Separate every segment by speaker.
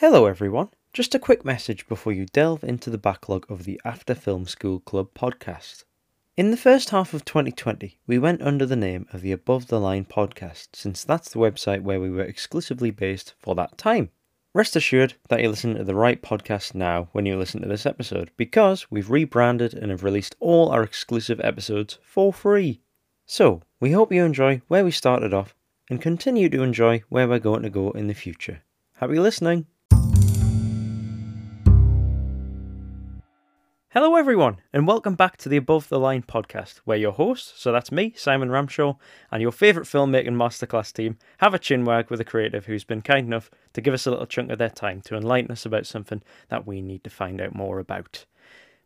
Speaker 1: Hello, everyone. Just a quick message before you delve into the backlog of the After Film School Club podcast. In the first half of 2020, we went under the name of the Above the Line podcast, since that's the website where we were exclusively based for that time. Rest assured that you listen to the right podcast now when you listen to this episode, because we've rebranded and have released all our exclusive episodes for free. So, we hope you enjoy where we started off and continue to enjoy where we're going to go in the future. Happy listening! Hello, everyone, and welcome back to the Above the Line podcast, where your host, so that's me, Simon Ramshaw, and your favourite filmmaking masterclass team have a chinwag with a creative who's been kind enough to give us a little chunk of their time to enlighten us about something that we need to find out more about.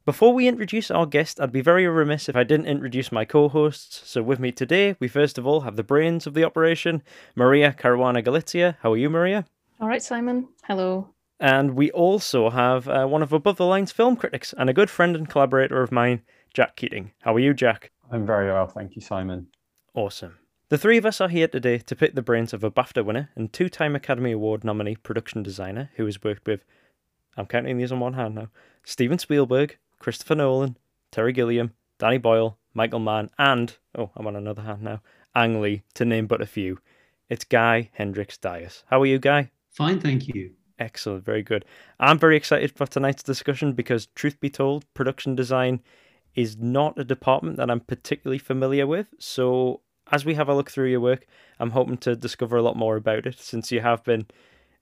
Speaker 1: Before we introduce our guest, I'd be very remiss if I didn't introduce my co hosts. So, with me today, we first of all have the brains of the operation, Maria Caruana Galizia. How are you, Maria?
Speaker 2: All right, Simon. Hello.
Speaker 1: And we also have uh, one of Above the Lines film critics and a good friend and collaborator of mine, Jack Keating. How are you, Jack?
Speaker 3: I'm very well, thank you, Simon.
Speaker 1: Awesome. The three of us are here today to pick the brains of a BAFTA winner and two time Academy Award nominee production designer who has worked with, I'm counting these on one hand now, Steven Spielberg, Christopher Nolan, Terry Gilliam, Danny Boyle, Michael Mann, and, oh, I'm on another hand now, Ang Lee, to name but a few. It's Guy Hendrix Dyas. How are you, Guy?
Speaker 4: Fine, thank you.
Speaker 1: Excellent, very good. I'm very excited for tonight's discussion because, truth be told, production design is not a department that I'm particularly familiar with. So, as we have a look through your work, I'm hoping to discover a lot more about it since you have been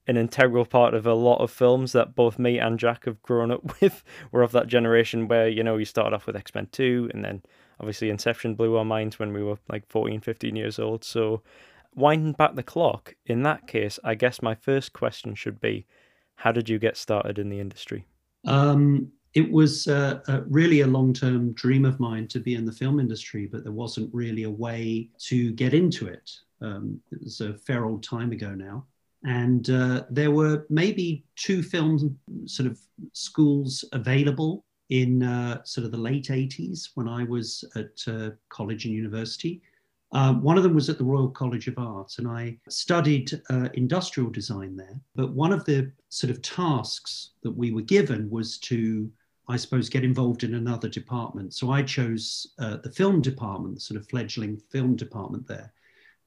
Speaker 1: an integral part of a lot of films that both me and Jack have grown up with. We're of that generation where, you know, you started off with X Men 2 and then obviously Inception blew our minds when we were like 14, 15 years old. So, winding back the clock, in that case, I guess my first question should be how did you get started in the industry?
Speaker 4: Um, it was uh, uh, really a long term dream of mine to be in the film industry, but there wasn't really a way to get into it. Um, it was a fair old time ago now. And uh, there were maybe two film sort of schools available in uh, sort of the late 80s when I was at uh, college and university. Um, one of them was at the Royal College of Art, and I studied uh, industrial design there. But one of the sort of tasks that we were given was to, I suppose, get involved in another department. So I chose uh, the film department, the sort of fledgling film department there,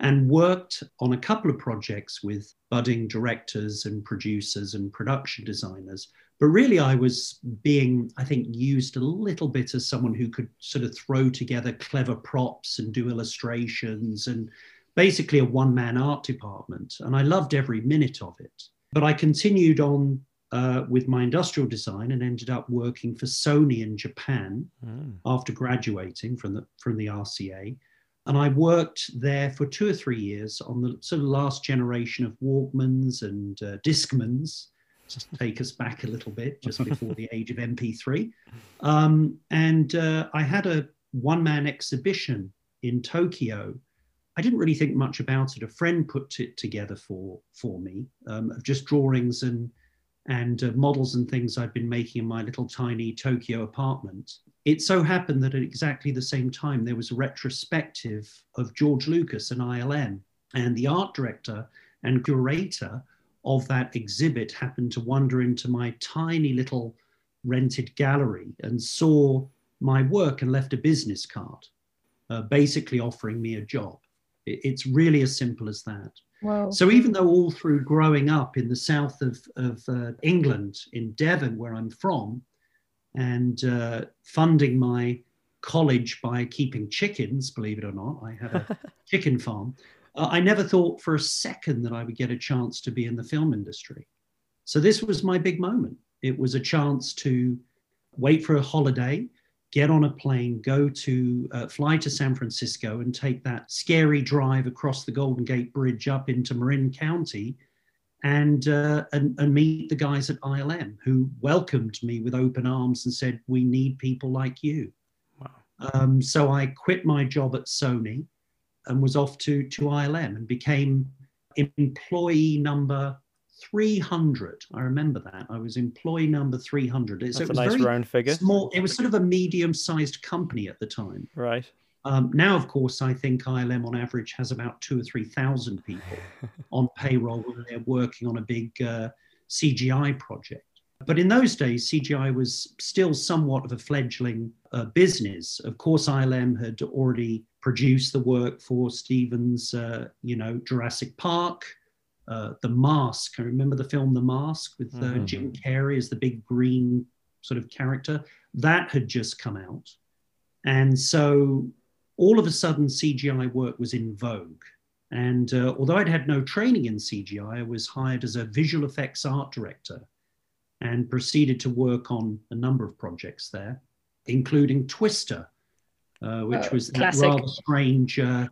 Speaker 4: and worked on a couple of projects with budding directors and producers and production designers but really, I was being, I think, used a little bit as someone who could sort of throw together clever props and do illustrations and basically a one man art department. And I loved every minute of it. But I continued on uh, with my industrial design and ended up working for Sony in Japan mm. after graduating from the, from the RCA. And I worked there for two or three years on the sort of last generation of Walkmans and uh, Discmans just take us back a little bit, just before the age of MP3. Um, and uh, I had a one man exhibition in Tokyo. I didn't really think much about it. A friend put it together for, for me um, of just drawings and, and uh, models and things I'd been making in my little tiny Tokyo apartment. It so happened that at exactly the same time, there was a retrospective of George Lucas and ILM. And the art director and curator of that exhibit happened to wander into my tiny little rented gallery and saw my work and left a business card, uh, basically offering me a job. It, it's really as simple as that. Wow. So even though all through growing up in the south of, of uh, England, in Devon, where I'm from, and uh, funding my college by keeping chickens, believe it or not, I had a chicken farm. Uh, I never thought for a second that I would get a chance to be in the film industry. So this was my big moment. It was a chance to wait for a holiday, get on a plane, go to uh, fly to San Francisco, and take that scary drive across the Golden Gate Bridge up into Marin County, and uh, and, and meet the guys at ILM who welcomed me with open arms and said, "We need people like you." Wow. Um, so I quit my job at Sony and was off to, to ILM and became employee number 300. I remember that. I was employee number 300.
Speaker 1: That's
Speaker 4: so
Speaker 1: it was a nice round figure.
Speaker 4: Small. It was sort of a medium sized company at the time.
Speaker 1: Right.
Speaker 4: Um, now, of course, I think ILM on average has about two or 3,000 people on payroll when they're working on a big uh, CGI project. But in those days, CGI was still somewhat of a fledgling uh, business. Of course, ILM had already produced the work for Steven's, uh, you know, Jurassic Park, uh, The Mask. I remember the film The Mask with uh, mm-hmm. Jim Carrey as the big green sort of character. That had just come out. And so all of a sudden, CGI work was in vogue. And uh, although I'd had no training in CGI, I was hired as a visual effects art director and proceeded to work on a number of projects there, including Twister, uh, which oh, was that rather strange uh,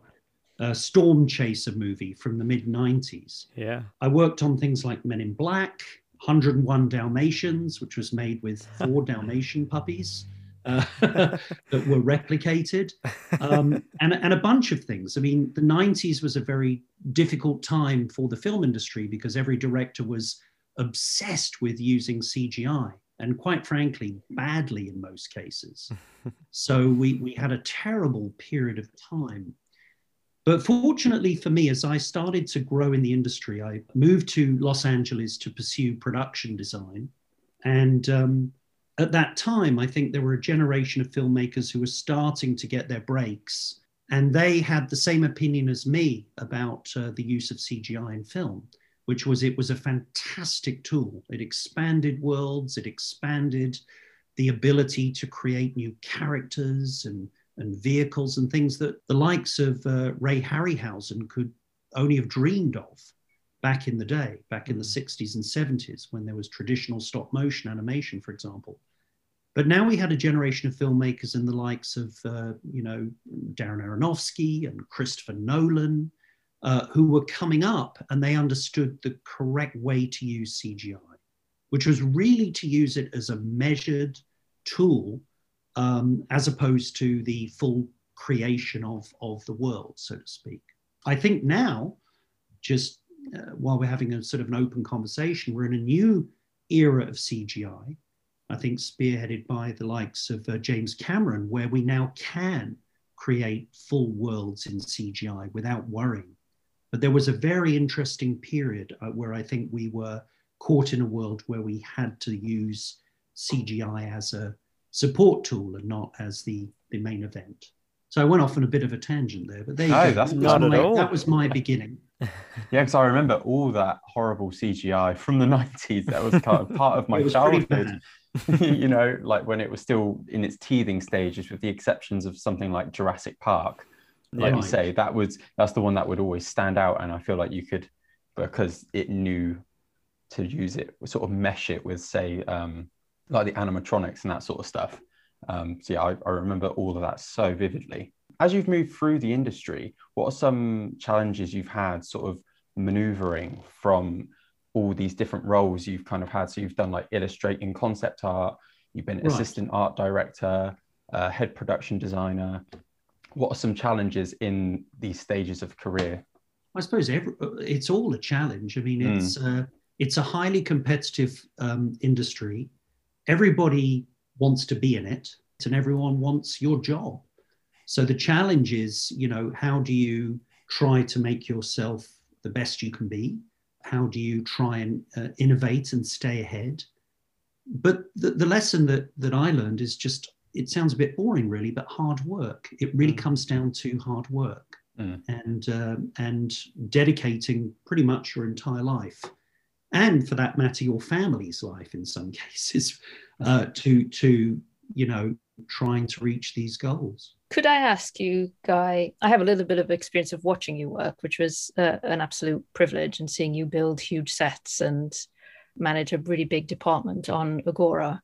Speaker 4: uh, storm chaser movie from the mid 90s.
Speaker 1: Yeah.
Speaker 4: I worked on things like Men in Black, 101 Dalmatians, which was made with four Dalmatian puppies. Uh, that were replicated, um, and, and a bunch of things. I mean, the 90s was a very difficult time for the film industry because every director was obsessed with using CGI and quite frankly, badly in most cases. so we, we had a terrible period of time. But fortunately for me, as I started to grow in the industry, I moved to Los Angeles to pursue production design. And um, at that time, I think there were a generation of filmmakers who were starting to get their breaks. And they had the same opinion as me about uh, the use of CGI in film which was it was a fantastic tool. It expanded worlds, it expanded the ability to create new characters and, and vehicles and things that the likes of uh, Ray Harryhausen could only have dreamed of back in the day, back in the 60s mm. and 70s, when there was traditional stop motion animation, for example. But now we had a generation of filmmakers and the likes of, uh, you know, Darren Aronofsky and Christopher Nolan uh, who were coming up and they understood the correct way to use CGI, which was really to use it as a measured tool um, as opposed to the full creation of, of the world, so to speak. I think now, just uh, while we're having a sort of an open conversation, we're in a new era of CGI. I think spearheaded by the likes of uh, James Cameron, where we now can create full worlds in CGI without worrying but there was a very interesting period uh, where I think we were caught in a world where we had to use CGI as a support tool and not as the, the main event. So I went off on a bit of a tangent there, but there you
Speaker 1: no,
Speaker 4: go.
Speaker 1: That's
Speaker 4: that,
Speaker 1: not
Speaker 4: was
Speaker 1: at
Speaker 4: my,
Speaker 1: all.
Speaker 4: that was my beginning.
Speaker 3: yeah, because I remember all that horrible CGI from the 90s. That was kind of part of my childhood. you know, like when it was still in its teething stages, with the exceptions of something like Jurassic Park like you say that was that's the one that would always stand out and i feel like you could because it knew to use it sort of mesh it with say um like the animatronics and that sort of stuff. Um so yeah I, I remember all of that so vividly. As you've moved through the industry what are some challenges you've had sort of maneuvering from all these different roles you've kind of had so you've done like illustrating concept art you've been right. assistant art director uh, head production designer what are some challenges in these stages of career?
Speaker 4: I suppose every, it's all a challenge. I mean, it's mm. uh, it's a highly competitive um, industry. Everybody wants to be in it, and everyone wants your job. So the challenge is, you know, how do you try to make yourself the best you can be? How do you try and uh, innovate and stay ahead? But the, the lesson that that I learned is just it sounds a bit boring, really, but hard work. It really mm. comes down to hard work mm. and uh, and dedicating pretty much your entire life, and for that matter, your family's life in some cases, uh, to to you know trying to reach these goals.
Speaker 2: Could I ask you, Guy? I have a little bit of experience of watching you work, which was uh, an absolute privilege, and seeing you build huge sets and manage a really big department on Agora.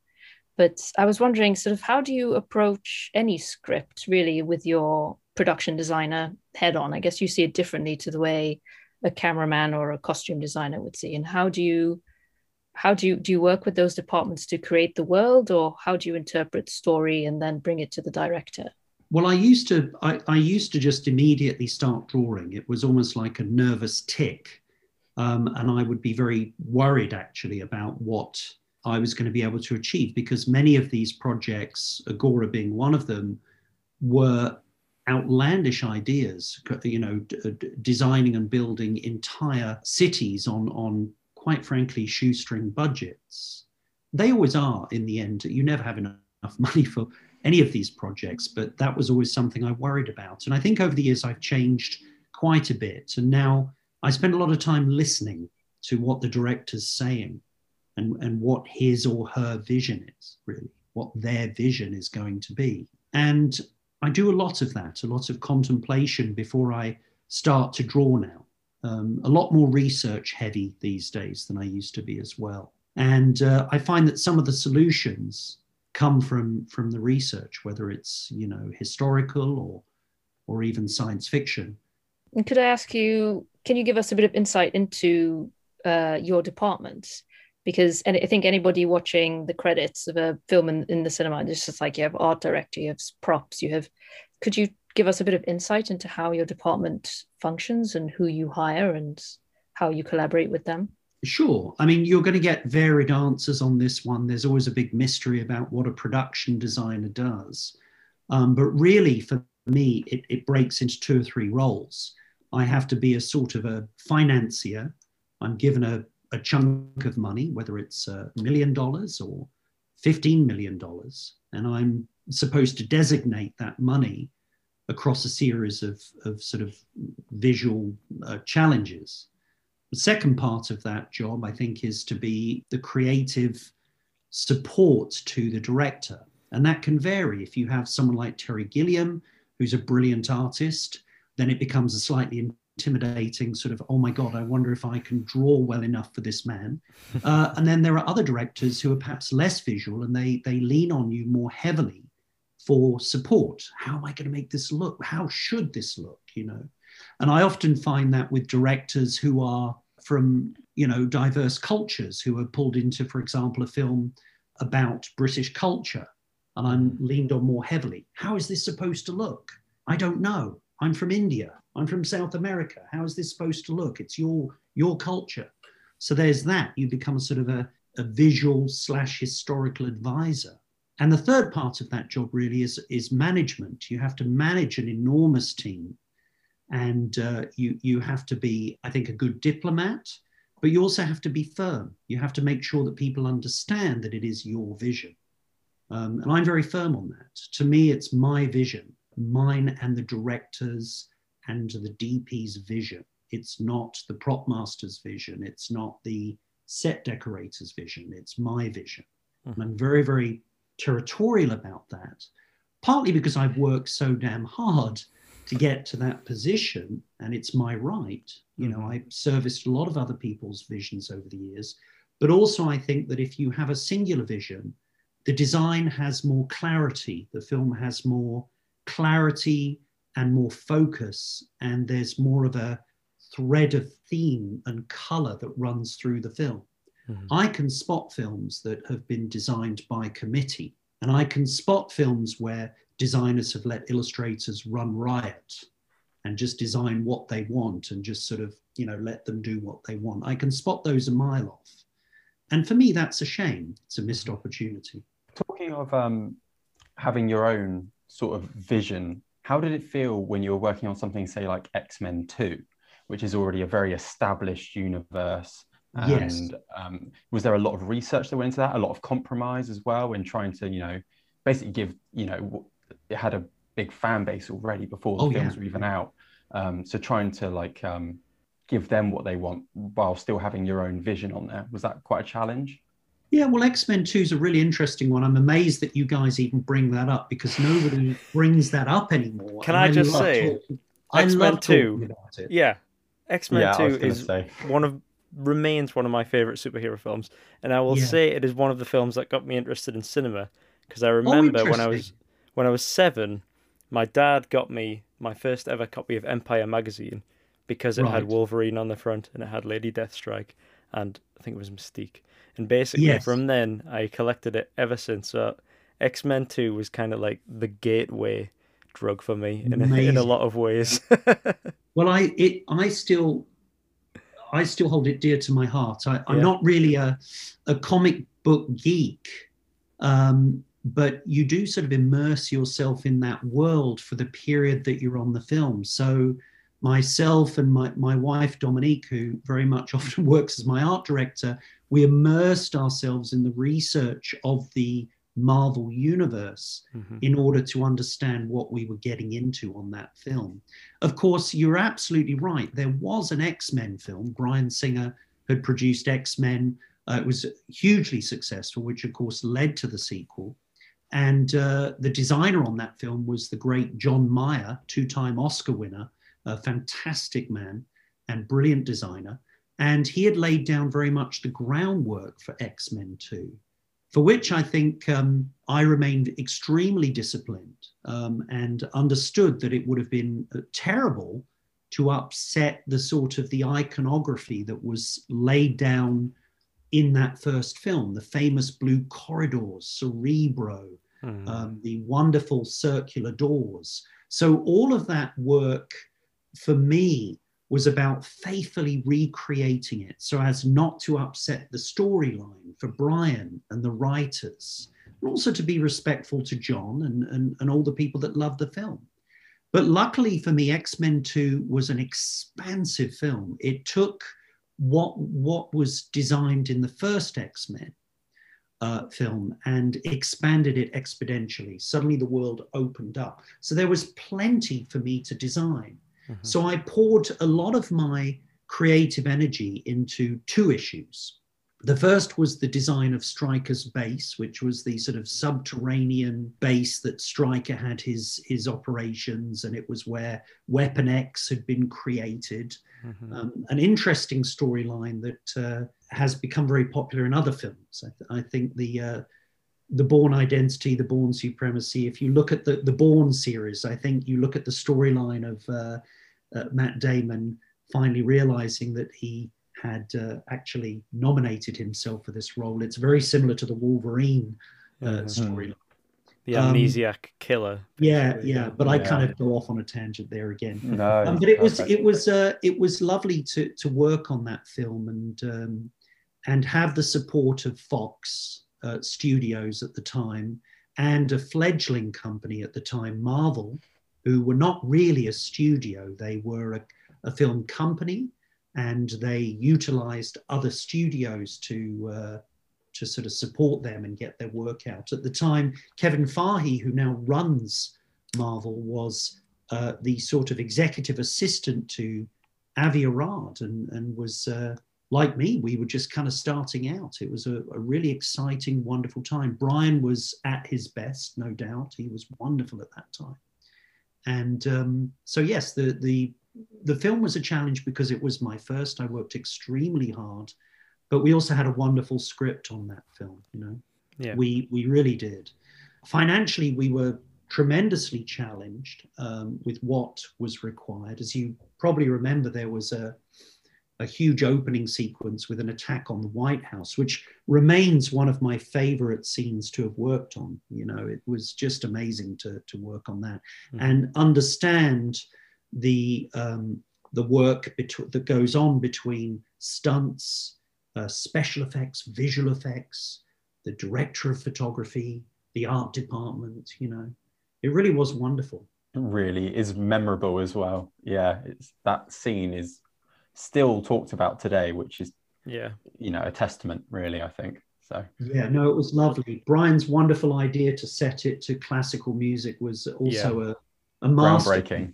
Speaker 2: But I was wondering, sort of, how do you approach any script really with your production designer head on? I guess you see it differently to the way a cameraman or a costume designer would see. And how do you how do you do you work with those departments to create the world, or how do you interpret story and then bring it to the director?
Speaker 4: Well, I used to I, I used to just immediately start drawing. It was almost like a nervous tick. Um, and I would be very worried actually about what I was going to be able to achieve because many of these projects, Agora being one of them, were outlandish ideas, you know, d- designing and building entire cities on, on quite frankly, shoestring budgets. They always are in the end. You never have enough money for any of these projects, but that was always something I worried about. And I think over the years I've changed quite a bit. And now I spend a lot of time listening to what the director's saying and, and what his or her vision is, really, what their vision is going to be. And I do a lot of that, a lot of contemplation before I start to draw now. Um, a lot more research heavy these days than I used to be as well. And uh, I find that some of the solutions come from from the research, whether it's you know historical or or even science fiction.
Speaker 2: And could I ask you, can you give us a bit of insight into uh, your department? Because and I think anybody watching the credits of a film in, in the cinema, it's just like you have art director, you have props, you have. Could you give us a bit of insight into how your department functions and who you hire and how you collaborate with them?
Speaker 4: Sure. I mean, you're going to get varied answers on this one. There's always a big mystery about what a production designer does. Um, but really, for me, it, it breaks into two or three roles. I have to be a sort of a financier. I'm given a, a chunk of money, whether it's a million dollars or $15 million, and I'm supposed to designate that money across a series of, of sort of visual uh, challenges. The second part of that job, I think, is to be the creative support to the director. And that can vary. If you have someone like Terry Gilliam, who's a brilliant artist, then it becomes a slightly intimidating sort of, oh my God, I wonder if I can draw well enough for this man. Uh, and then there are other directors who are perhaps less visual and they, they lean on you more heavily for support. How am I going to make this look? How should this look? You know, and I often find that with directors who are from you know diverse cultures who are pulled into, for example, a film about British culture, and I'm mm. leaned on more heavily. How is this supposed to look? I don't know. I'm from India. I'm from South America. How is this supposed to look? It's your your culture. So there's that. You become a sort of a, a visual slash historical advisor and the third part of that job really is, is management. You have to manage an enormous team. And uh, you, you have to be, I think, a good diplomat, but you also have to be firm. You have to make sure that people understand that it is your vision. Um, and I'm very firm on that. To me, it's my vision, mine and the director's and the DP's vision. It's not the prop master's vision. It's not the set decorator's vision. It's my vision. Mm-hmm. And I'm very, very territorial about that, partly because I've worked so damn hard to get to that position and it's my right. You know, mm-hmm. I serviced a lot of other people's visions over the years, but also I think that if you have a singular vision, the design has more clarity, the film has more clarity and more focus, and there's more of a thread of theme and color that runs through the film. Mm-hmm. I can spot films that have been designed by committee, and I can spot films where designers have let illustrators run riot and just design what they want and just sort of, you know, let them do what they want. I can spot those a mile off. And for me, that's a shame. It's a missed mm-hmm. opportunity.
Speaker 3: Talking of um, having your own sort of vision, how did it feel when you were working on something, say, like X Men 2, which is already a very established universe? And yes. um, was there a lot of research that went into that? A lot of compromise as well in trying to, you know, basically give, you know, it had a big fan base already before the oh, films yeah. were even out. Um, so trying to like um, give them what they want while still having your own vision on there was that quite a challenge?
Speaker 4: Yeah, well, X Men Two is a really interesting one. I'm amazed that you guys even bring that up because nobody brings that up anymore.
Speaker 1: Can I, I just say, X Men Two? Yeah, X Men yeah, Two is say. one of remains one of my favorite superhero films, and I will yeah. say it is one of the films that got me interested in cinema because I oh, remember oh, when I was when I was seven, my dad got me my first ever copy of Empire magazine because it right. had Wolverine on the front and it had Lady Deathstrike and I think it was Mystique. And basically yes. from then I collected it ever since. So X Men Two was kind of like the gateway drug for me in a, in a lot of ways.
Speaker 4: well, I it I still I still hold it dear to my heart. I, am not really a, a comic book geek, um, but you do sort of immerse yourself in that world for the period that you're on the film. So myself and my, my wife Dominique, who very much often works as my art director, we immersed ourselves in the research of the Marvel universe mm-hmm. in order to understand what we were getting into on that film. Of course, you're absolutely right. There was an X Men film. Bryan Singer had produced X Men. Uh, it was hugely successful, which of course led to the sequel. And uh, the designer on that film was the great John Myhre, two time Oscar winner, a fantastic man and brilliant designer. And he had laid down very much the groundwork for X Men 2, for which I think um, I remained extremely disciplined um, and understood that it would have been uh, terrible to upset the sort of the iconography that was laid down in that first film the famous blue corridors, Cerebro, mm. um, the wonderful circular doors. So, all of that work for me was about faithfully recreating it so as not to upset the storyline for Bryan and the writers, and also to be respectful to John and, and, and all the people that love the film. But luckily for me, X Men 2 was an expansive film. It took what, what was designed in the first X Men uh, film and expanded it exponentially. Suddenly the world opened up. So there was plenty for me to design. Mm-hmm. So I poured a lot of my creative energy into two issues. The first was the design of Stryker's base, which was the sort of subterranean base that Stryker had his, his operations, and it was where Weapon X had been created. Mm-hmm. Um, an interesting storyline that uh, has become very popular in other films. I, th- I think the uh, the Bourne Identity, the Bourne Supremacy. If you look at the the Bourne series, I think you look at the storyline of uh, uh, Matt Damon finally realizing that he had uh, actually nominated himself for this role. It's very similar to the Wolverine uh, mm-hmm. storyline.
Speaker 1: The amnesiac um, killer.
Speaker 4: Yeah, yeah. But yeah. I kind of go off on a tangent there again. No, um, but it was it was uh, it was lovely to to work on that film and um, and have the support of Fox uh, Studios at the time and a fledgling company at the time, Marvel, who were not really a studio. They were a, a film company and they utilized other studios to uh, to sort of support them and get their work out. At the time, Kevin Feige, who now runs Marvel, was uh, the sort of executive assistant to Avi Arad and, and was uh, like me, we were just kind of starting out. It was a, a, really exciting, wonderful time. Bryan was at his best, no doubt. He was wonderful at that time. And um, so, yes, the, the the film was a challenge because it was my first. I worked extremely hard, but we also had a wonderful script on that film. You know,
Speaker 1: yeah,
Speaker 4: we we really did. Financially, we were tremendously challenged um, with what was required. As you probably remember, there was a a huge opening sequence with an attack on the White House, which remains one of my favorite scenes to have worked on. You know, it was just amazing to, to work on that mm-hmm. and understand the um, the work bet- that goes on between stunts, uh, special effects, visual effects, the director of photography, the art department. You know, it really was wonderful.
Speaker 3: It really is memorable as well. Yeah, it's that scene is still talked about today, which is
Speaker 1: yeah,
Speaker 3: you know, a testament really. I think so.
Speaker 4: Yeah, no, it was lovely. Bryan's wonderful idea to set it to classical music was also yeah. a a master.
Speaker 3: Groundbreaking.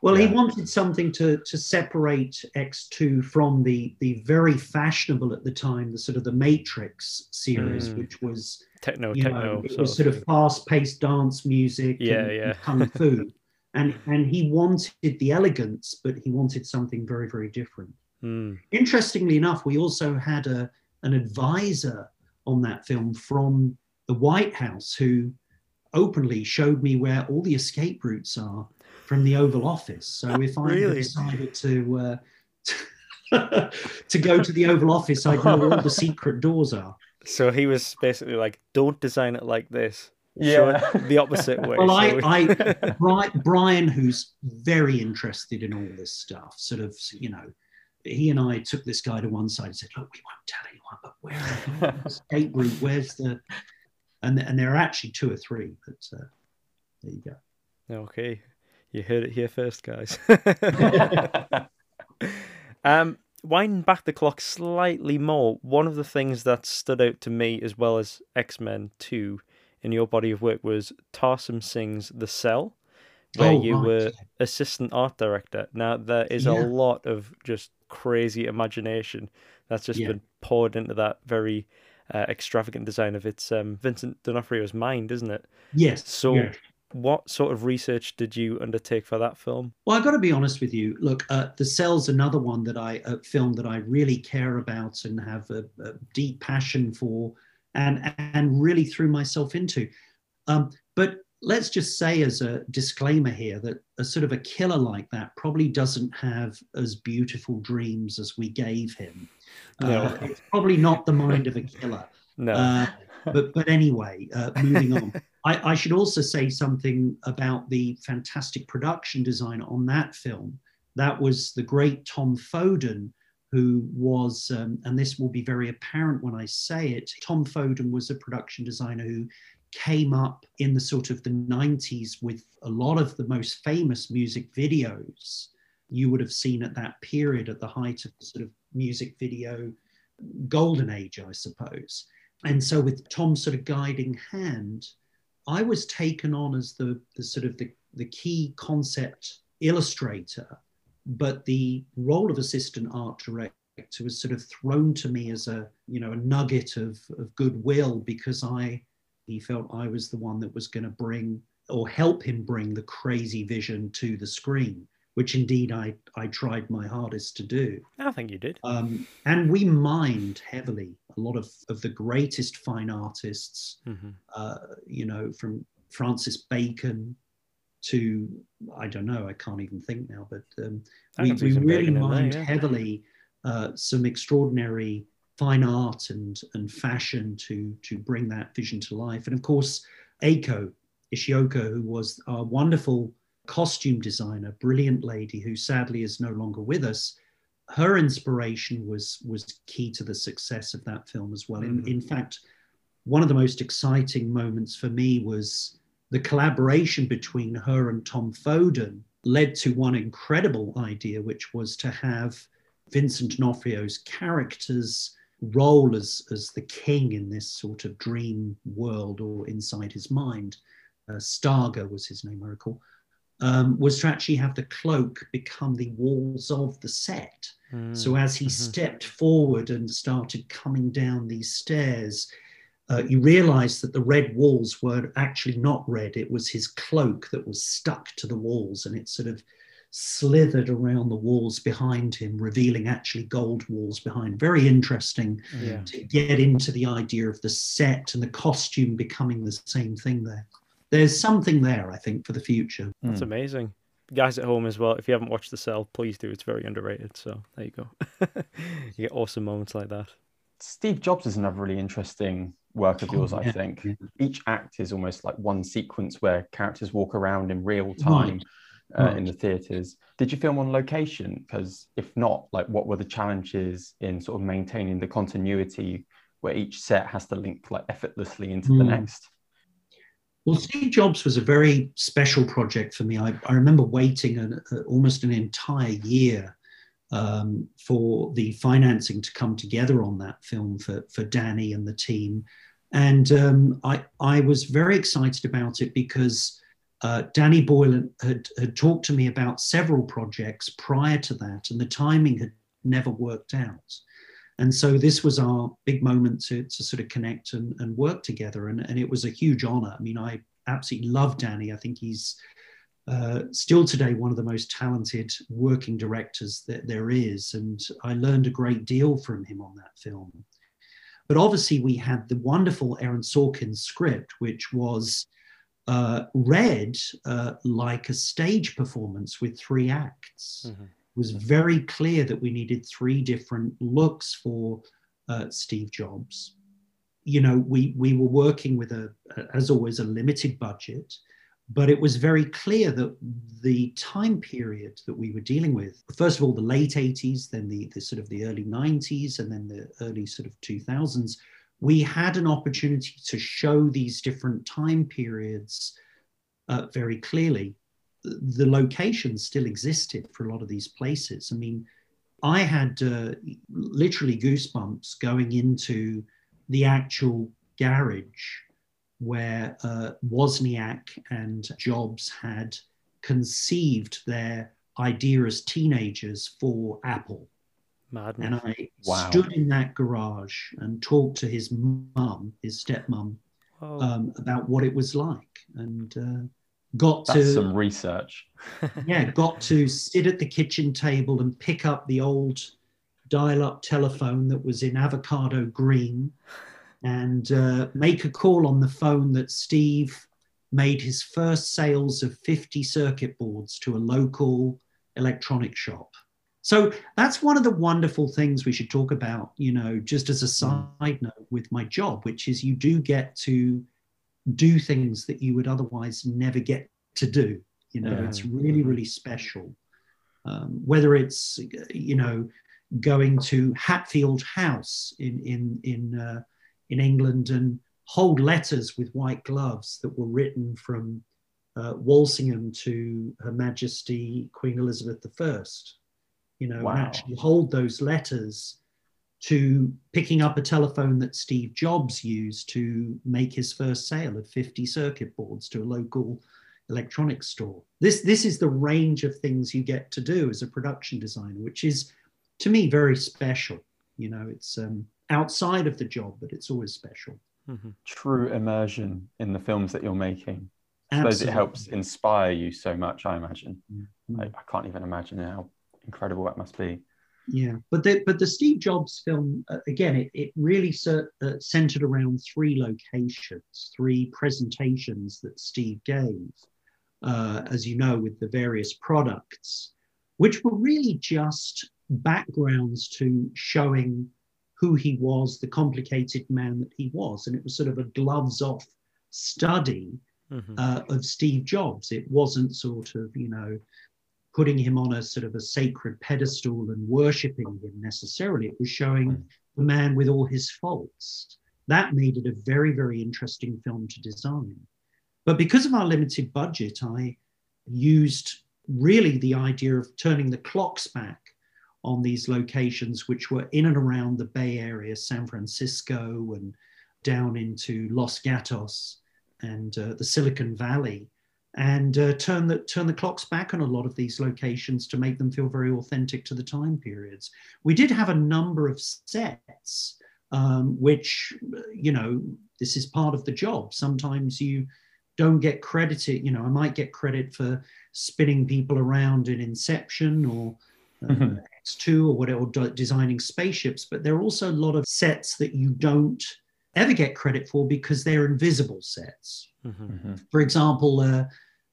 Speaker 4: Well, yeah. he wanted something to to separate X2 from the the very fashionable at the time, the sort of the Matrix series, mm. which was
Speaker 1: techno, techno.
Speaker 4: Know, it was sort of fast paced dance music,
Speaker 1: yeah,
Speaker 4: and,
Speaker 1: yeah,
Speaker 4: and kung fu, and and he wanted the elegance, but he wanted something very very different.
Speaker 1: Mm.
Speaker 4: Interestingly enough, we also had a an advisor on that film from the White House who openly showed me where all the escape routes are from the Oval Office. So if I really? decided to uh, to go to the Oval Office, I'd know where all the secret doors are.
Speaker 1: So he was basically like, "Don't design it like this." yeah the opposite way
Speaker 4: well I, I bryan who's very interested in all this stuff sort of you know he and i took this guy to one side and said look we won't tell anyone but where the escape route where's the and and there are actually two or three but uh, there you go
Speaker 1: okay You heard it here first, guys. um, winding back the clock slightly more, one of the things that stood out to me as well as X Men 2 in your body of work was Tarsem Singh's The Cell, where
Speaker 4: Oh,
Speaker 1: you
Speaker 4: right,
Speaker 1: were assistant art director. Now, there is
Speaker 4: Yeah.
Speaker 1: a lot of just crazy imagination that's just
Speaker 4: Yeah.
Speaker 1: been poured into that very uh, extravagant design of it's um, Vincent D'Onofrio's mind, isn't it?
Speaker 4: Yes.
Speaker 1: So,
Speaker 4: yeah.
Speaker 1: What sort of research did you undertake for that film?
Speaker 4: Well, I've got to be honest with you. Look, uh, The Cell's another one that I uh, film that I really care about and have a, a deep passion for, and and really threw myself into. Um, but let's just say, as a disclaimer here, that a sort of a killer like that probably doesn't have as beautiful dreams as we gave him.
Speaker 1: No.
Speaker 4: Uh, it's probably not the mind of a killer.
Speaker 1: No.
Speaker 4: Uh, but but anyway, uh, moving on. I, I should also say something about the fantastic production design on that film. That was the great Tom Foden, who was, um, and this will be very apparent when I say it. Tom Foden was a production designer who came up in the sort of the 90s with a lot of the most famous music videos you would have seen at that period at the height of the sort of music video golden age, I suppose. And so with Tom's sort of guiding hand, I was taken on as the, the sort of the, the key concept illustrator, but the role of assistant art director was sort of thrown to me as a, you know, a nugget of, of goodwill because I he felt I was the one that was going to bring or help him bring the crazy vision to the screen, which indeed I, I tried my hardest to do.
Speaker 1: I think you did.
Speaker 4: Um, and we mined heavily a lot of, of the greatest fine artists,
Speaker 1: Mhm.
Speaker 4: uh, you know, from Francis Bacon to, I don't know, I can't even think now, but um, we, we really
Speaker 1: in there,
Speaker 4: mined
Speaker 1: yeah.
Speaker 4: heavily uh, some extraordinary fine art and, and fashion to, to bring that vision to life. And of course, Eiko Ishioka, who was our wonderful costume designer, brilliant lady who sadly is no longer with us, her inspiration was was key to the success of that film as well. In,
Speaker 1: Mhm.
Speaker 4: in fact, one of the most exciting moments for me was the collaboration between her and Tom Foden led to one incredible idea, which was to have Vincent D'Onofrio's character's role as, as the king in this sort of dream world or inside his mind. Uh, Stargher was his name, I recall. Um, was to actually have the cloak become the walls of the set. So
Speaker 1: Mm,
Speaker 4: as he
Speaker 1: mhm.
Speaker 4: stepped forward and started coming down these stairs, uh, you realized that the red walls were actually not red. It was his cloak that was stuck to the walls and it sort of slithered around the walls behind him, revealing actually gold walls behind. Very interesting
Speaker 1: Yeah.
Speaker 4: to get into the idea of the set and the costume becoming the same thing there. There's something there, I think, for the future.
Speaker 1: That's
Speaker 3: Mm.
Speaker 1: amazing. Guys at home as well, if you haven't watched The Cell, please do. It's very underrated. So there you go. you get awesome moments like that.
Speaker 3: Steve Jobs is another really interesting work of
Speaker 4: Oh,
Speaker 3: yours, I think.
Speaker 4: yeah.
Speaker 3: Each act is almost like one sequence where characters walk around in real time uh, in the theatres. Did you film on location? Because if not, like what were the challenges in sort of maintaining the continuity where each set has to link like effortlessly into the
Speaker 4: Mm.
Speaker 3: next?
Speaker 4: Well, Steve Jobs was a very special project for me. I, I remember waiting an, uh, almost an entire year um, for the financing to come together on that film for, for Danny and the team. And um, I, I was very excited about it because uh, Danny Boylan had, had talked to me about several projects prior to that, and the timing had never worked out. And so this was our big moment to, to sort of connect and, and work together. And, and it was a huge honor. I mean, I absolutely love Danny. I think he's uh, still today one of the most talented working directors that there is. And I learned a great deal from him on that film. But obviously, we had the wonderful Aaron Sorkin script, which was uh, read uh, like a stage performance with three acts
Speaker 1: Mhm.
Speaker 4: Was very clear that we needed three different looks for uh, Steve Jobs. You know, we we were working with a, as always, a limited budget, but it was very clear that the time period that we were dealing with, first of all, the late 80s, then the, the sort of the early 90s, and then the early sort of 2000s, we had an opportunity to show these different time periods uh, very clearly the locations still existed for a lot of these places. I mean, I had uh, literally goosebumps going into the actual garage where uh, Wozniak and Jobs had conceived their idea as teenagers for Apple.
Speaker 1: Madness.
Speaker 4: And I
Speaker 3: Wow.
Speaker 4: stood in that garage and talked to his mum, his stepmom,
Speaker 1: Oh,
Speaker 4: um, about what it was like, and uh, got
Speaker 3: That's
Speaker 4: to
Speaker 3: some research.
Speaker 4: yeah, got to sit at the kitchen table and pick up the old dial-up telephone that was in avocado green, and uh, make a call on the phone that Steve made his first sales of 50 circuit boards to a local electronic shop. So that's one of the wonderful things we should talk about, you know, just as a side note with my job, which is you do get to do things that you would otherwise never get to do. You know,
Speaker 3: Yeah.
Speaker 4: it's really, really special. Um, whether it's, you know, going to Hatfield House in in in uh, in England and hold letters with white gloves that were written from uh, Walsingham to Her Majesty Queen Elizabeth I. You know,
Speaker 3: Wow.
Speaker 4: and actually hold those letters to picking up a telephone that Steve Jobs used to make his first sale of 50 circuit boards to a local electronics store. This this is the range of things you get to do as a production designer, which is to me very special. You know, it's um, outside of the job, but it's always special.
Speaker 1: mhm.
Speaker 3: True immersion in the films that you're making. I suppose it helps inspire you so much, I imagine.
Speaker 4: Mhm.
Speaker 3: I, I can't even imagine how incredible that must be.
Speaker 4: Yeah, but the but the Steve Jobs film uh, again, it it really uh, centered around three locations, three presentations that Steve gave, uh, as you know, with the various products, which were really just backgrounds to showing who he was, the complicated man that he was, and it was sort of a gloves off study
Speaker 1: Mhm.
Speaker 4: uh, of Steve Jobs. It wasn't sort of, you know, putting him on a sort of a sacred pedestal and worshipping him necessarily. It was showing
Speaker 3: Mm.
Speaker 4: the man with all his faults. That made it a very, very interesting film to design. But because of our limited budget, I used really the idea of turning the clocks back on these locations, which were in and around the Bay Area, San Francisco, and down into Los Gatos and uh, the Silicon Valley, and uh, turn the turn the clocks back on a lot of these locations to make them feel very authentic to the time periods. We did have a number of sets, um, which you know this is part of the job. Sometimes you don't get credited. You know, I might get credit for spinning people around in Inception or uh,
Speaker 3: Mhm.
Speaker 4: X2 or whatever, or de- designing spaceships, but there are also a lot of sets that you don't ever get credit for because they're invisible sets.
Speaker 1: Mhm.
Speaker 3: Mhm.
Speaker 4: For example, a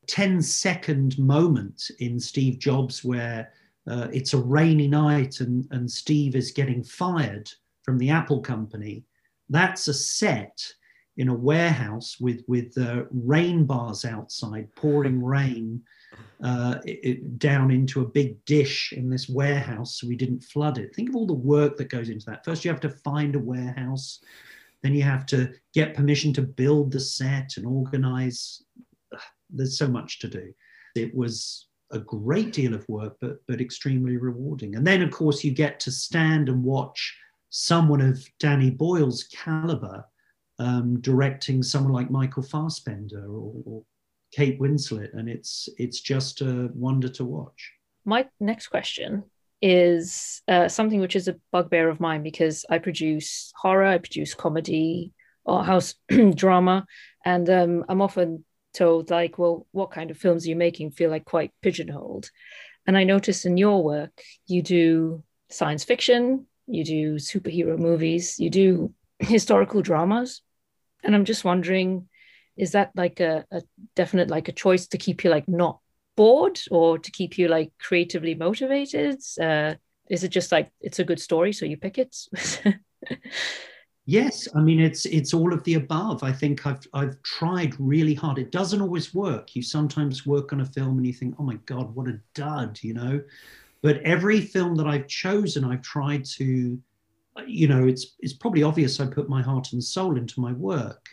Speaker 4: 10 second moment in Steve Jobs where uh, it's a rainy night and, and Steve is getting fired from the Apple company. That's a set in a warehouse with, with uh, rain bars outside, pouring rain uh, it, it- down into a big dish in this warehouse so we didn't flood it. Think of all the work that goes into that. First, you have to find a warehouse, then you have to get permission to build the set and organize. There's so much to do. It was a great deal of work, but but extremely rewarding. And then, of course, you get to stand and watch someone of Danny Boyle's caliber um, directing someone like Michael Fassbender or, or Kate Winslet, and it's it's just a wonder to watch.
Speaker 2: My next question is uh, something which is a bugbear of mine because I produce horror, I produce comedy, art house drama, and um, I'm often told like, well, what kind of films are you making? Feel like quite pigeonholed. And I notice in your work, you do science fiction, you do superhero movies, you do historical dramas, and I'm just wondering, is that like a, a definite like a choice to keep you like not bored or to keep you like creatively motivated? Uh, is it just like it's a good story, so you pick it?
Speaker 4: Yes, I mean it's it's all of the above. I think I've I've tried really hard. It doesn't always work. You sometimes work on a film and you think, oh my god, what a dud, you know. But every film that I've chosen, I've tried to, you know, it's it's probably obvious I put my heart and soul into my work,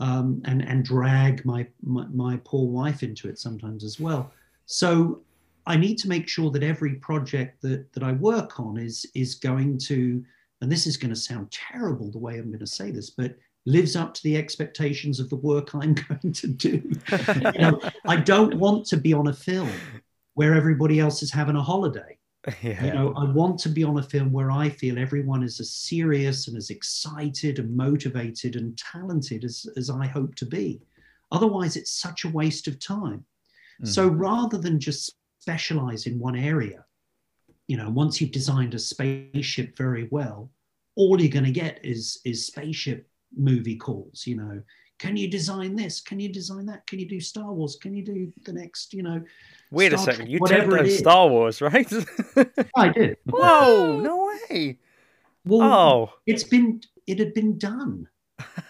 Speaker 4: um, and and drag my, my my poor wife into it sometimes as well. So I need to make sure that every project that, that I work on is, is going to, and this is going to sound terrible the way I'm going to say this, but lives up to the expectations of the work I'm going to do. you know, I don't want to be on a film where everybody else is having a holiday. Yeah. You know, I want to be on a film where I feel everyone is as serious and as excited and motivated and talented as, as I hope to be. Otherwise, it's such a waste of time. Mm-hmm. So rather than just specialize in one area, you know, once you've designed a spaceship very well, all you're going to get is is spaceship movie calls. You know, can you design this? Can you design that? Can you do Star Wars? Can you do the next? You know,
Speaker 1: Wait Star a second, you turned down Star Wars, right?
Speaker 4: I did.
Speaker 1: Whoa, no way.
Speaker 4: Well, oh, it's been it had been done.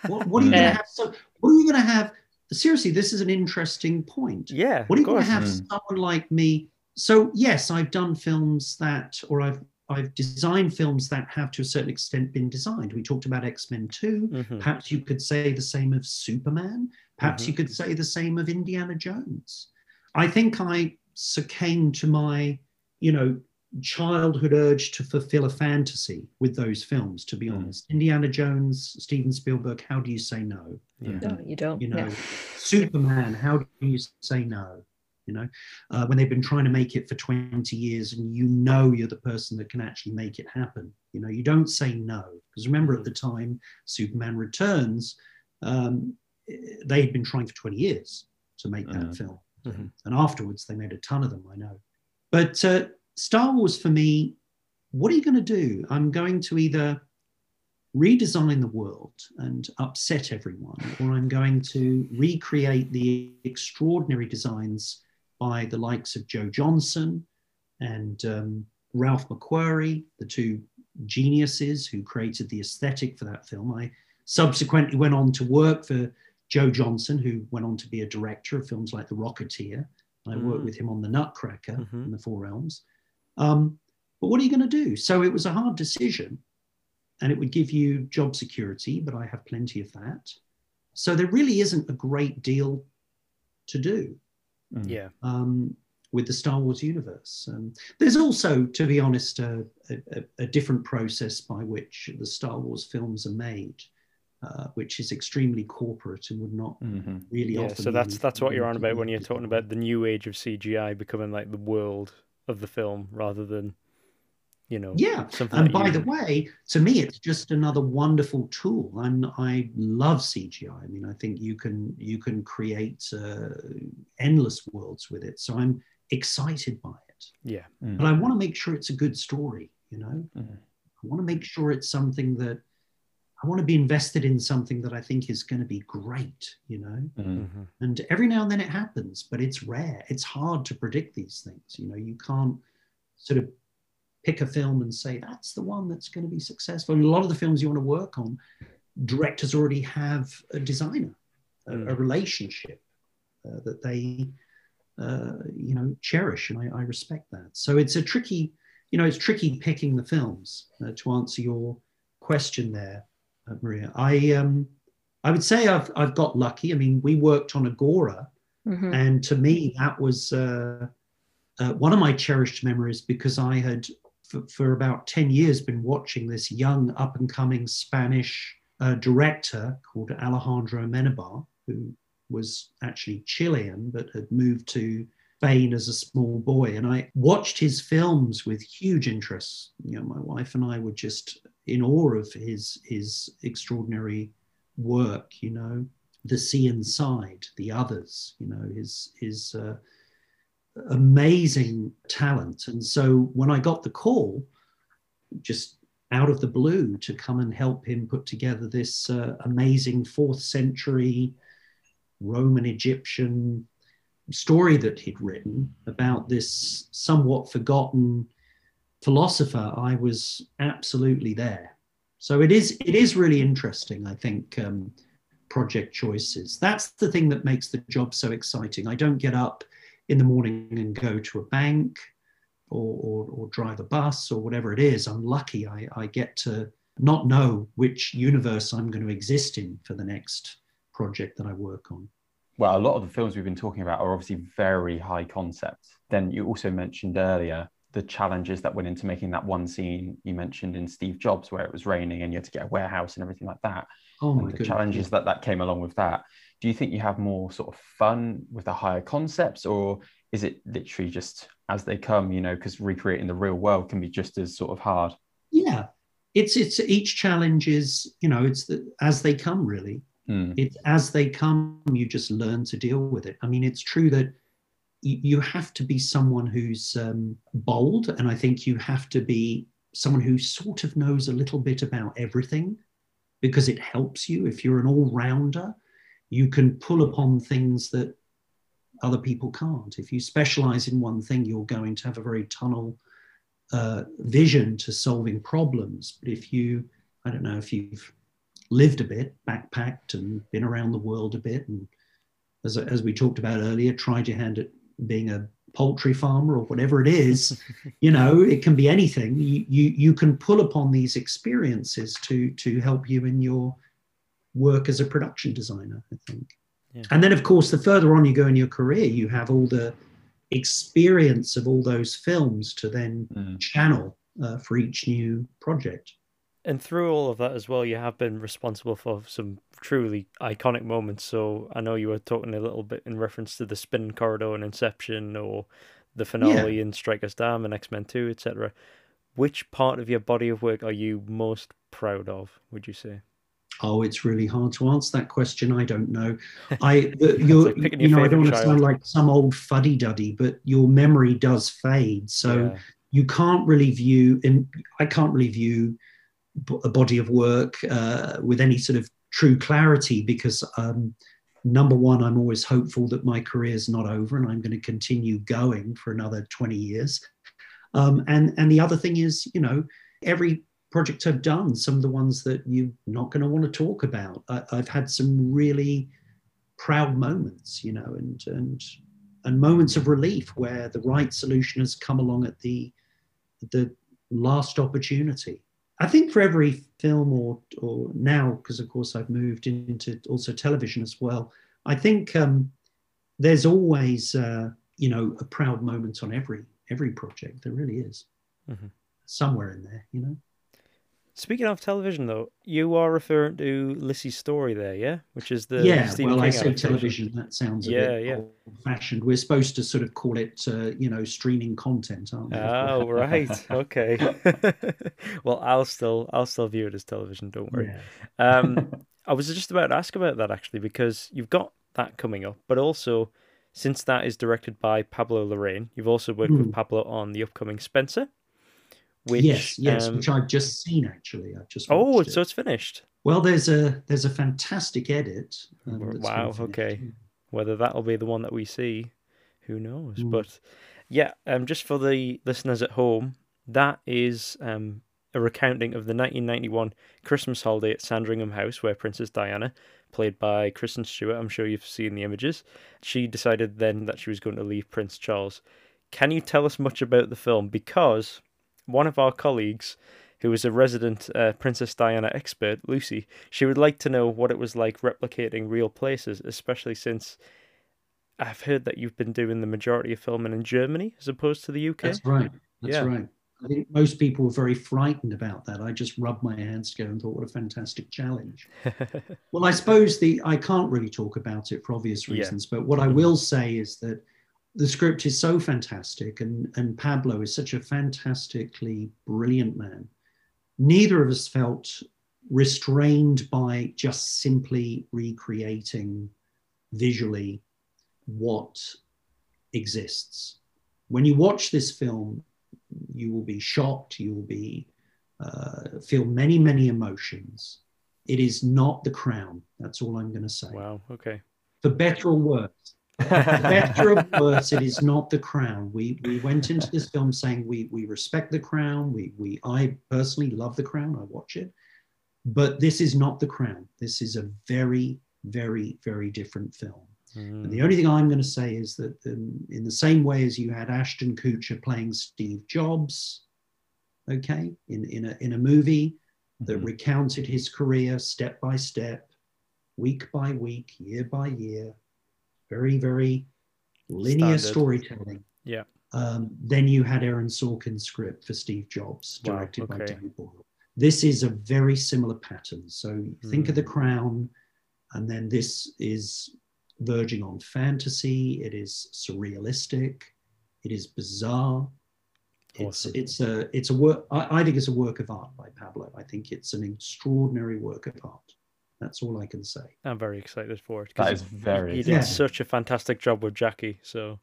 Speaker 4: What, what are you going to have? So, what are you going to have? Seriously, this is an interesting point.
Speaker 1: Yeah.
Speaker 4: What are you going to have mm. someone like me? So, yes, I've done films that, or I've I've designed films that have to a certain extent been designed. We talked about X Men 2. Mm-hmm. Perhaps you could say the same of Superman. Perhaps mm-hmm. you could say the same of Indiana Jones. I think I succumbed to my, you know, childhood urge to fulfill a fantasy with those films, to be mm. honest. Indiana Jones, Steven Spielberg, how do you say no?
Speaker 2: Yeah. No, you don't.
Speaker 4: You know, yeah. Superman, how do you say no? You know, uh, when they've been trying to make it for 20 years and you know you're the person that can actually make it happen. You know, you don't say no. Because remember at the time, Superman Returns, um, they had been trying for 20 years to make that uh-huh. film. Mm-hmm. And afterwards, they made a ton of them, I know. But uh, Star Wars for me, what are you going to do? I'm going to either redesign the world and upset everyone, or I'm going to recreate the extraordinary designs by the likes of Joe Johnston and um, Ralph McQuarrie, the two geniuses who created the aesthetic for that film. I subsequently went on to work for Joe Johnston, who went on to be a director of films like The Rocketeer. I mm. worked with him on The Nutcracker mm-hmm. in the Four Realms. Um, but what are you going to do? So it was a hard decision, and it would give you job security, but I have plenty of that. So there really isn't a great deal to do.
Speaker 1: Mm. Yeah.
Speaker 4: Um, with the Star Wars universe. Um, there's also, to be honest, a, a, a, different process by which the Star Wars films are made uh, which is extremely corporate and would not mm-hmm. really
Speaker 1: yeah, So that's that's what you're on about when you're talking about the new age of CGI becoming like the world of the film rather than you know
Speaker 4: yeah and by you... the way to me it's just another wonderful tool and i love cgi i mean i think you can you can create uh, endless worlds with it so i'm excited by it
Speaker 1: yeah
Speaker 4: mm. but i want to make sure it's a good story you know mm. i want to make sure it's something that I want to be invested in something that I think is going to be great, you know. Mm-hmm. And every now and then it happens, but it's rare. It's hard to predict these things. You know, you can't sort of pick a film and say that's the one that's going to be successful. And a lot of the films you want to work on, directors already have a designer, a, mm. a relationship uh, that they, uh, you know, cherish, and I, I, respect that. So it's a tricky, you know, it's tricky picking the films uh, to answer your question there. Uh, Maria. I um, I would say I've I've got lucky. I mean, we worked on Agora, mm-hmm. and to me that was uh, uh, one of my cherished memories because I had for, for about ten years been watching this young up and coming Spanish uh, director called Alejandro Amenabar, who was actually Chilean but had moved to Spain as a small boy. And I watched his films with huge interest. You know, my wife and I were just in awe of his his extraordinary work. You know, the sea inside, the others. You know, his his uh, amazing talent. And so when I got the call, just out of the blue, to come and help him put together this uh, amazing fourth century Roman Egyptian story that he'd written about this somewhat forgotten philosopher, I was absolutely there. So it is it is really interesting. I think um, project choices. That's the thing that makes the job so exciting. I don't get up in the morning and go to a bank or, or, or drive a bus or whatever it is. I'm lucky. I, I get to not know which universe I'm going to exist in for the next project that I work on.
Speaker 3: well, a lot of the films we've been talking about are obviously very high concept. Then you also mentioned earlier the challenges that went into making that one scene you mentioned in Steve Jobs where it was raining and you had to get a warehouse and everything like that.
Speaker 4: Oh
Speaker 3: and
Speaker 4: my
Speaker 3: the
Speaker 4: goodness.
Speaker 3: challenges that that came along with that. Do you think you have more sort of fun with the higher concepts, or is it literally just as they come? You know, because recreating the real world can be just as sort of hard.
Speaker 4: Yeah, it's it's each challenge is you know it's the, as they come really.
Speaker 3: Mm.
Speaker 4: It's as they come. You just learn to deal with it. I mean, it's true that y- you have to be someone who's um, bold, and I think you have to be someone who sort of knows a little bit about everything because it helps you. If you're an all rounder, you can pull upon things that other people can't. If you specialize in one thing, you're going to have a very tunnel uh, vision to solving problems. But if you, I don't know, if you've lived a bit, backpacked and been around the world a bit, and as, as we talked about earlier, tried your hand at being a poultry farmer or whatever it is, you know, it can be anything. You, you, you can pull upon these experiences to, to help you in your work as a production designer, I think.
Speaker 1: Yeah.
Speaker 4: And then, of course, the further on you go in your career, you have all the experience of all those films to then
Speaker 3: Mm.
Speaker 4: channel uh, for each new project.
Speaker 1: And through all of that as well, you have been responsible for some truly iconic moments. So I know you were talking a little bit in reference to the Spin corridor in Inception or the finale in Stryker's Dam and X Men 2, etc. Which part of your body of work are you most proud of, would you say?
Speaker 4: Oh, it's really hard to answer that question. I don't know. I, the,
Speaker 1: like
Speaker 4: you know, I don't want to sound like some old fuddy duddy, but your memory does fade. So
Speaker 1: Yeah.
Speaker 4: you can't really view, and I can't really view a body of work uh, with any sort of true clarity because um, number one, I'm always hopeful that my career is not over and I'm going to continue going for another 20 years. Um, and and the other thing is, you know, every project I've done, some of the ones that you're not going to want to talk about, I, I've had some really proud moments, you know, and and and moments of relief where the right solution has come along at the the last opportunity. I think for every film or or now, because of course I've moved into also television as well. I think um, there's always uh, you know a proud moment on every every project. There really is
Speaker 1: Mhm.
Speaker 4: somewhere in there, you know.
Speaker 1: Speaking of television, though, you are referring to Lisey's story there, yeah? Which is the
Speaker 4: yeah,
Speaker 1: Stephen
Speaker 4: well, I
Speaker 1: King
Speaker 4: say
Speaker 1: adaptation.
Speaker 4: television. That sounds a
Speaker 1: Yeah,
Speaker 4: bit
Speaker 1: yeah.
Speaker 4: old-fashioned. We're supposed to sort of call it, uh, you know, streaming content, aren't we?
Speaker 1: Oh right, okay. well, I'll still I'll still view it as television. Don't worry.
Speaker 4: Yeah.
Speaker 1: Um, I was just about to ask about that actually because you've got that coming up, but also since that is directed by Pablo Larraín, you've also worked with
Speaker 4: Mm.
Speaker 1: Pablo on the upcoming Spencer. Which,
Speaker 4: yes, yes,
Speaker 1: um,
Speaker 4: which I've just seen actually. I've just
Speaker 1: oh,
Speaker 4: watched
Speaker 1: so it's finished.
Speaker 4: well, there's a there's a fantastic edit. um,
Speaker 1: Wow, okay. Whether that'll be the one that we see, who knows?
Speaker 4: Mm.
Speaker 1: But yeah, um, just for the listeners at home, that is um, a recounting of the 1991 Christmas holiday at Sandringham House, where Princess Diana, played by Kristen Stewart, I'm sure you've seen the images, she decided then that she was going to leave Prince Charles. Can you tell us much about the film? Because one of our colleagues, who is a resident uh, Princess Diana expert, Lucy, she would like to know what it was like replicating real places, especially since I've heard that you've been doing the majority of filming in Germany as opposed to the UK.
Speaker 4: That's right. That's
Speaker 1: Yeah.
Speaker 4: right. I think most people were very frightened about that. I just rubbed my hands together and thought, what a fantastic challenge. Well, I suppose the I can't really talk about it for obvious
Speaker 1: Yeah.
Speaker 4: reasons, but what I will say is that the script is so fantastic and, and Pablo is such a fantastically brilliant man. Neither of us felt restrained by just simply recreating visually what exists. When you watch this film, you will be shocked, you will be uh, feel many, many emotions. It is not the crown. That's all I'm going to say.
Speaker 1: wow, okay.
Speaker 4: For better or worse, or worse, it is not the crown. We we went into this film saying we we respect the crown. We we I personally love the crown. I watch it, but this is not the crown. This is a very very very different film. And
Speaker 1: Mm,
Speaker 4: the only thing I'm going to say is that um, in the same way as you had Ashton Kutcher playing Steve Jobs, okay, in in a in a movie that
Speaker 3: Mhm.
Speaker 4: recounted his career step by step, week by week, year by year. Very, very linear
Speaker 1: Standard.
Speaker 4: storytelling.
Speaker 1: Yeah.
Speaker 4: Um, then you had Aaron Sorkin's script for Steve Jobs,
Speaker 1: Wow,
Speaker 4: directed by
Speaker 1: okay.
Speaker 4: Danny Boyle. This is a very similar pattern. So you think of
Speaker 1: Hmm.
Speaker 4: The Crown, and then this is verging on fantasy. It is surrealistic. It is bizarre. It's it's a it's a work. I, I think it's a work of art by Pablo. I think it's an extraordinary work of art. That's all I can say.
Speaker 1: I'm very excited for it. 'cause
Speaker 3: That is
Speaker 1: he-
Speaker 3: very
Speaker 1: He did
Speaker 4: Yeah.
Speaker 1: such a fantastic job with Jackie. So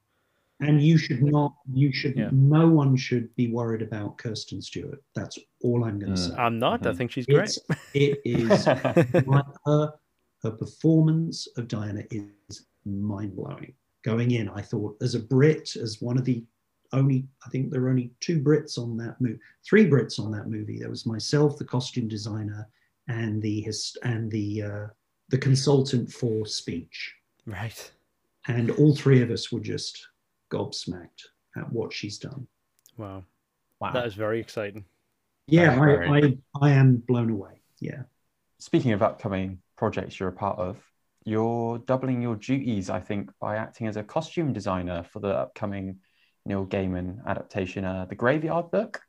Speaker 4: And you should not. You should.
Speaker 1: Yeah.
Speaker 4: No one should be worried about Kristen Stewart. That's all I'm going to
Speaker 3: Mm.
Speaker 4: say.
Speaker 1: I'm not. I
Speaker 3: Mhm.
Speaker 1: think she's great.
Speaker 4: It's, it is her her performance of Diana is mind blowing. Going in, I thought as a Brit, as one of the only, I think there are only two Brits on that movie, three Brits on that movie. There was myself, the costume designer, and the his and the uh, the consultant for speech,
Speaker 1: Right.
Speaker 4: and all three of us were just gobsmacked at what she's done.
Speaker 1: Wow.
Speaker 3: wow.
Speaker 1: That is very exciting.
Speaker 4: Yeah,
Speaker 3: Very,
Speaker 4: I, I I am blown away. Yeah.
Speaker 3: Speaking of upcoming projects you're a part of, you're doubling your duties, I think, by acting as a costume designer for the upcoming Neil Gaiman adaptation, uh, The Graveyard Book.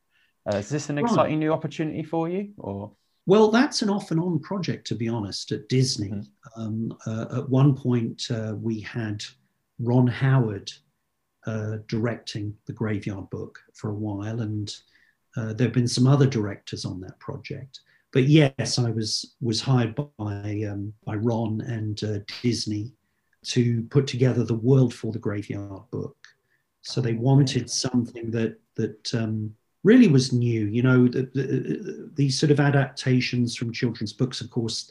Speaker 3: Uh, is this an
Speaker 4: Right.
Speaker 3: exciting new opportunity for you, or
Speaker 4: Well, that's an off and on project, to be honest, at Disney.
Speaker 3: Mhm.
Speaker 4: Um, uh, at one point, uh, we had Ron Howard uh, directing the Graveyard Book for a while, and uh, there have been some other directors on that project. But yes, I was was hired by um, by Ron and uh, Disney to put together the world for the Graveyard Book. So they wanted something that that um, really was new. You know, the, the, these sort of adaptations from children's books, of course,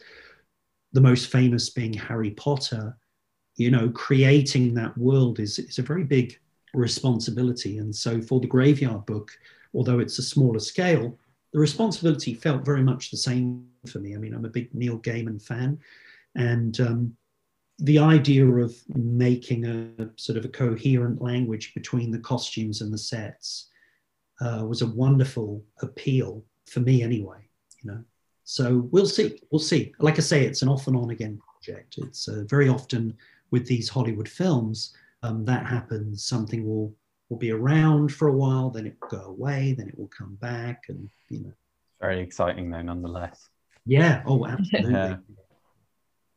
Speaker 4: the most famous being Harry Potter. You know, creating that world is is a very big responsibility, and so for the Graveyard Book, although it's a smaller scale, the responsibility felt very much the same for me. I mean, I'm a big Neil Gaiman fan, and um, the idea of making a sort of a coherent language between the costumes and the sets uh, was a wonderful appeal for me anyway you know so we'll see we'll see like i say it's an off and on again project it's uh, very often with these hollywood films um, that happens something will will be around for a while then it will go away then it will come back and you know
Speaker 3: very exciting though, nonetheless?
Speaker 4: yeah oh absolutely
Speaker 3: Yeah.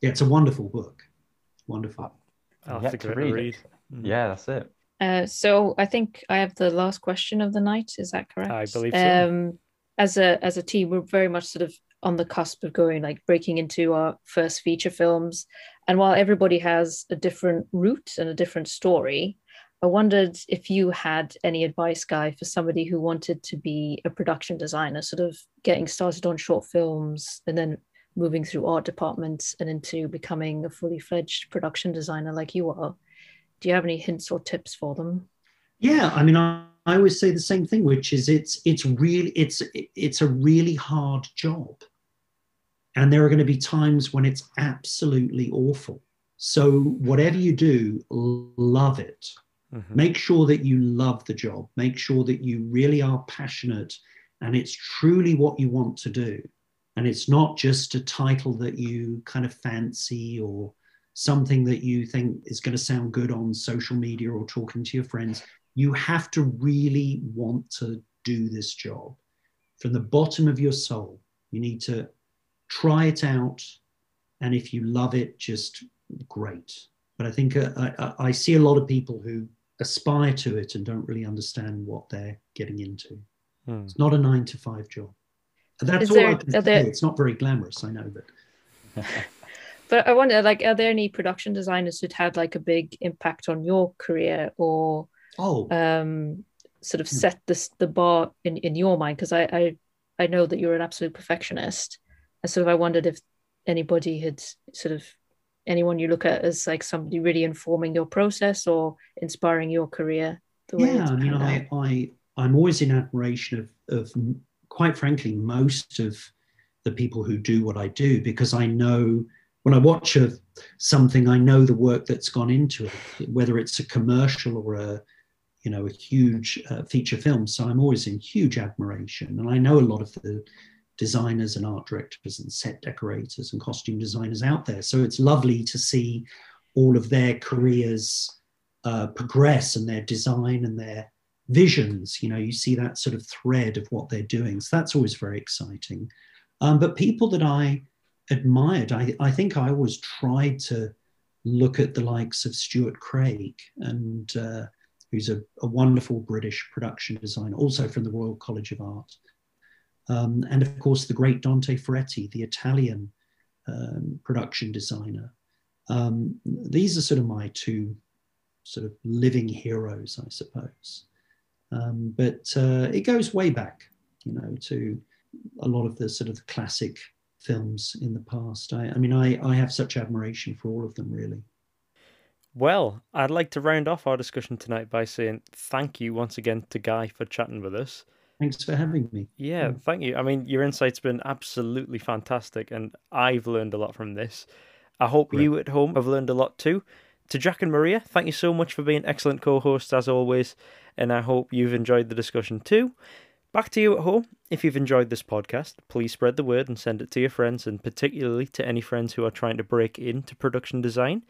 Speaker 4: yeah, it's a wonderful book wonderful
Speaker 1: I'll have to
Speaker 3: to
Speaker 1: give it a
Speaker 3: read
Speaker 1: read.
Speaker 3: it.
Speaker 1: Mm.
Speaker 3: Yeah, that's it.
Speaker 2: Uh, so I think I have the last question of the night. Is that correct?
Speaker 1: I believe so.
Speaker 2: Um, as a as a team, we're very much sort of on the cusp of going like breaking into our first feature films. And while everybody has a different route and a different story, I wondered if you had any advice, Guy, for somebody who wanted to be a production designer, sort of getting started on short films and then moving through art departments and into becoming a fully fledged production designer like you are. Do you have any hints or tips for them?
Speaker 4: Yeah, I mean, I, I always say the same thing, which is it's it's really it's it's a really hard job, and there are going to be times when it's absolutely awful. So whatever you do, love it.
Speaker 1: Mhm.
Speaker 4: Make sure that you love the job. Make sure that you really are passionate, and it's truly what you want to do, and it's not just a title that you kind of fancy or something that you think is going to sound good on social media or talking to your friends. You have to really want to do this job from the bottom of your soul. You need to try it out. And if you love it, just great. But I think uh, I, I- I see a lot of people who aspire to it and don't really understand what they're getting into.
Speaker 1: Hmm.
Speaker 4: It's not a nine to five job. That's
Speaker 2: Is
Speaker 4: all
Speaker 2: there-
Speaker 4: I can say.
Speaker 2: there-
Speaker 4: It's not very glamorous, I know, but
Speaker 2: But I wonder, like, are there any production designers who'd had like a big impact on your career or
Speaker 4: oh,
Speaker 2: um, sort of
Speaker 4: Hmm.
Speaker 2: set this the bar in, in your mind? Because I, I I know that you're an absolute perfectionist, and sort of I wondered if anybody had sort of anyone you look at as like somebody really informing your process or inspiring your career. The way
Speaker 4: yeah i mean I. I i'm always in admiration of of quite frankly most of the people who do what i do because i know when i watch a, something i know the work that's gone into it whether it's a commercial or a you know a huge uh, feature film so i'm always in huge admiration and i know a lot of the designers and art directors and set decorators and costume designers out there so it's lovely to see all of their careers uh, progress and their design and their visions. You know, you see that sort of thread of what they're doing. So that's always very exciting. Um, but people that I admired, I, I think I always tried to look at the likes of Stuart Craig and uh, who's a, a, wonderful British production designer, also from the Royal College of Art. Um, and of course, the great Dante Ferretti, the Italian um, production designer. Um, these are sort of my two sort of living heroes, I suppose. Um, but uh, it goes way back, you know, to a lot of the sort of classic films in the past. I, I mean, I, I have such admiration for all of them, really.
Speaker 1: Well, I'd like to round off our discussion tonight by saying thank you once again to Guy for chatting with us.
Speaker 4: Thanks for having me.
Speaker 1: Yeah, thank you. I mean, your insight's been absolutely fantastic, and I've learned a lot from this. I hope Great. you at home have learned a lot too. To Jack and Maria, thank you so much for being excellent co hosts as always, and I hope you've enjoyed the discussion too. Back to you at home. If you've enjoyed this podcast, please spread the word and send it to your friends, and particularly to any friends who are trying to break into production design.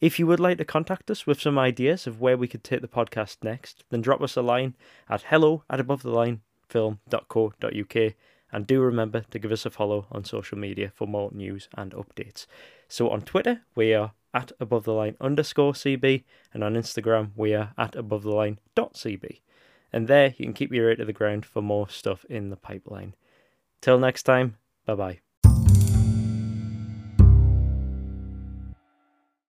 Speaker 1: If you would like to contact us with some ideas of where we could take the podcast next, then drop us a line at hello at above the line film.co.uk and do remember to give us a follow on social media for more news and updates. So on Twitter, we are at above the line underscore CB, and on Instagram, we are at above the line dot CB. And there you can keep your ear to the ground for more stuff in the pipeline. Till next time, bye bye.